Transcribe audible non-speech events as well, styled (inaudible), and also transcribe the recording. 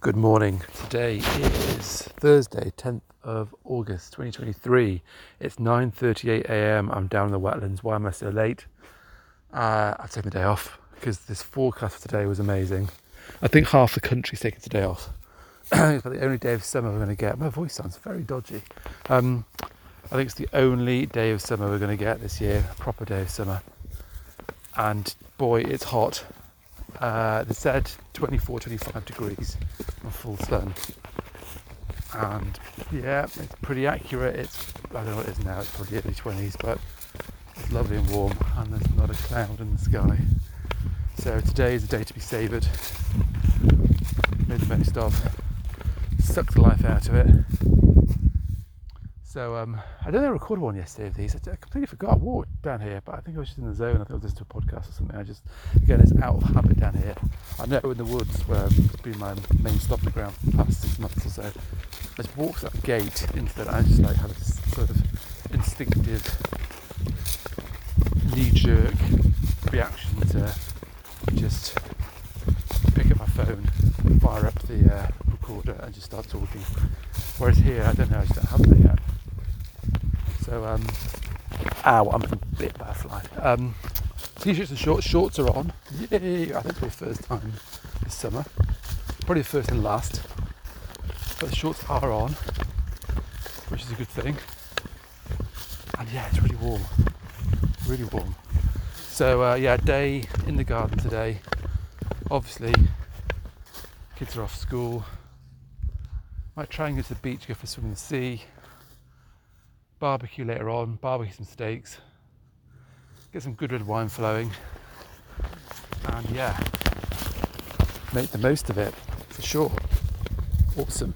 Good morning. Today is Thursday, 10th of August 2023. It's 9:38 a.m. I'm down in the wetlands. Why am I so late? Uh, I've taken the day off because this forecast for today was amazing. I think half the country's taken today off. (clears throat) it's about the only day of summer we're going to get. My voice sounds very dodgy. Um, I think it's the only day of summer we're going to get this year, a proper day of summer. And boy, it's hot. Uh, they said 24, 25 degrees on full sun. And yeah, it's pretty accurate. It's, I don't know what it is now, it's probably early 20s, but it's lovely and warm and there's not a cloud in the sky. So today is a day to be savoured. Made the most of. Sucked the life out of it. So um, I don't know. I recorded one yesterday of these. I, completely forgot. I walked down here, but I think I was just in the zone. I think I was listening to a podcast or something. I just again, it's out of habit down here. I know in the woods where it's been my main stopping ground for the past six months or so. I just walked that gate into that. I just like have this sort of instinctive knee-jerk reaction to just pick up my phone, fire up the uh, recorder, and just start talking. Whereas here, I don't know. I just don't have that yet. So, um, ow, I'm a bit by a fly. Um, t-shirts and shorts. Shorts are on. Yay! I think for the first time this summer. Probably the first and last. But the shorts are on, which is a good thing. And yeah, it's really warm. Really warm. So uh, yeah, day in the garden today. Obviously, kids are off school. Might try and go to the beach, go for a swim in the sea barbecue later on, barbecue some steaks, get some good red wine flowing, and yeah, make the most of it for sure. Awesome.